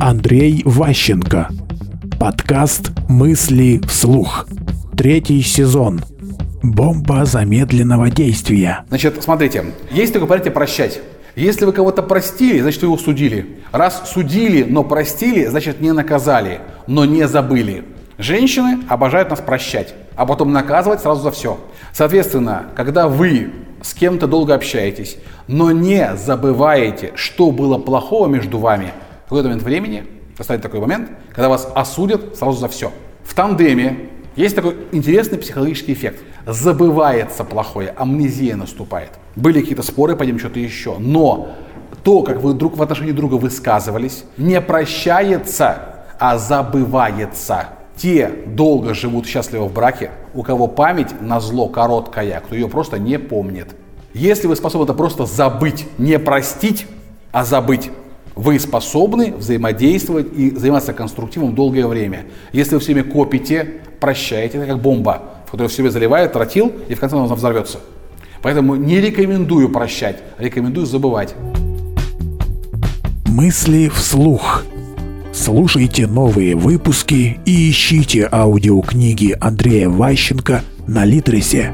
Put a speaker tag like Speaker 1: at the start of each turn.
Speaker 1: Андрей Ващенко. Подкаст «Мысли вслух». Третий сезон. Бомба замедленного действия.
Speaker 2: Значит, смотрите, есть такое понятие «прощать». Если вы кого-то простили, значит, вы его судили. Раз судили, но простили, значит, не наказали, но не забыли. Женщины обожают нас прощать, а потом наказывать сразу за все. Соответственно, когда вы с кем-то долго общаетесь, но не забываете, что было плохого между вами, какой-то момент времени настанет такой момент, когда вас осудят сразу за все. В тандеме есть такой интересный психологический эффект. Забывается плохое, амнезия наступает. Были какие-то споры, пойдем что-то еще. Но то, как вы друг в отношении друга высказывались, не прощается, а забывается. Те долго живут счастливо в браке, у кого память на зло короткая, кто ее просто не помнит. Если вы способны это просто забыть, не простить, а забыть, вы способны взаимодействовать и заниматься конструктивом долгое время. Если вы все время копите, прощаете, это как бомба, в которую в себе заливает тротил и в конце концов взорвется. Поэтому не рекомендую прощать, рекомендую забывать.
Speaker 1: Мысли вслух. Слушайте новые выпуски и ищите аудиокниги Андрея Ващенко на Литресе.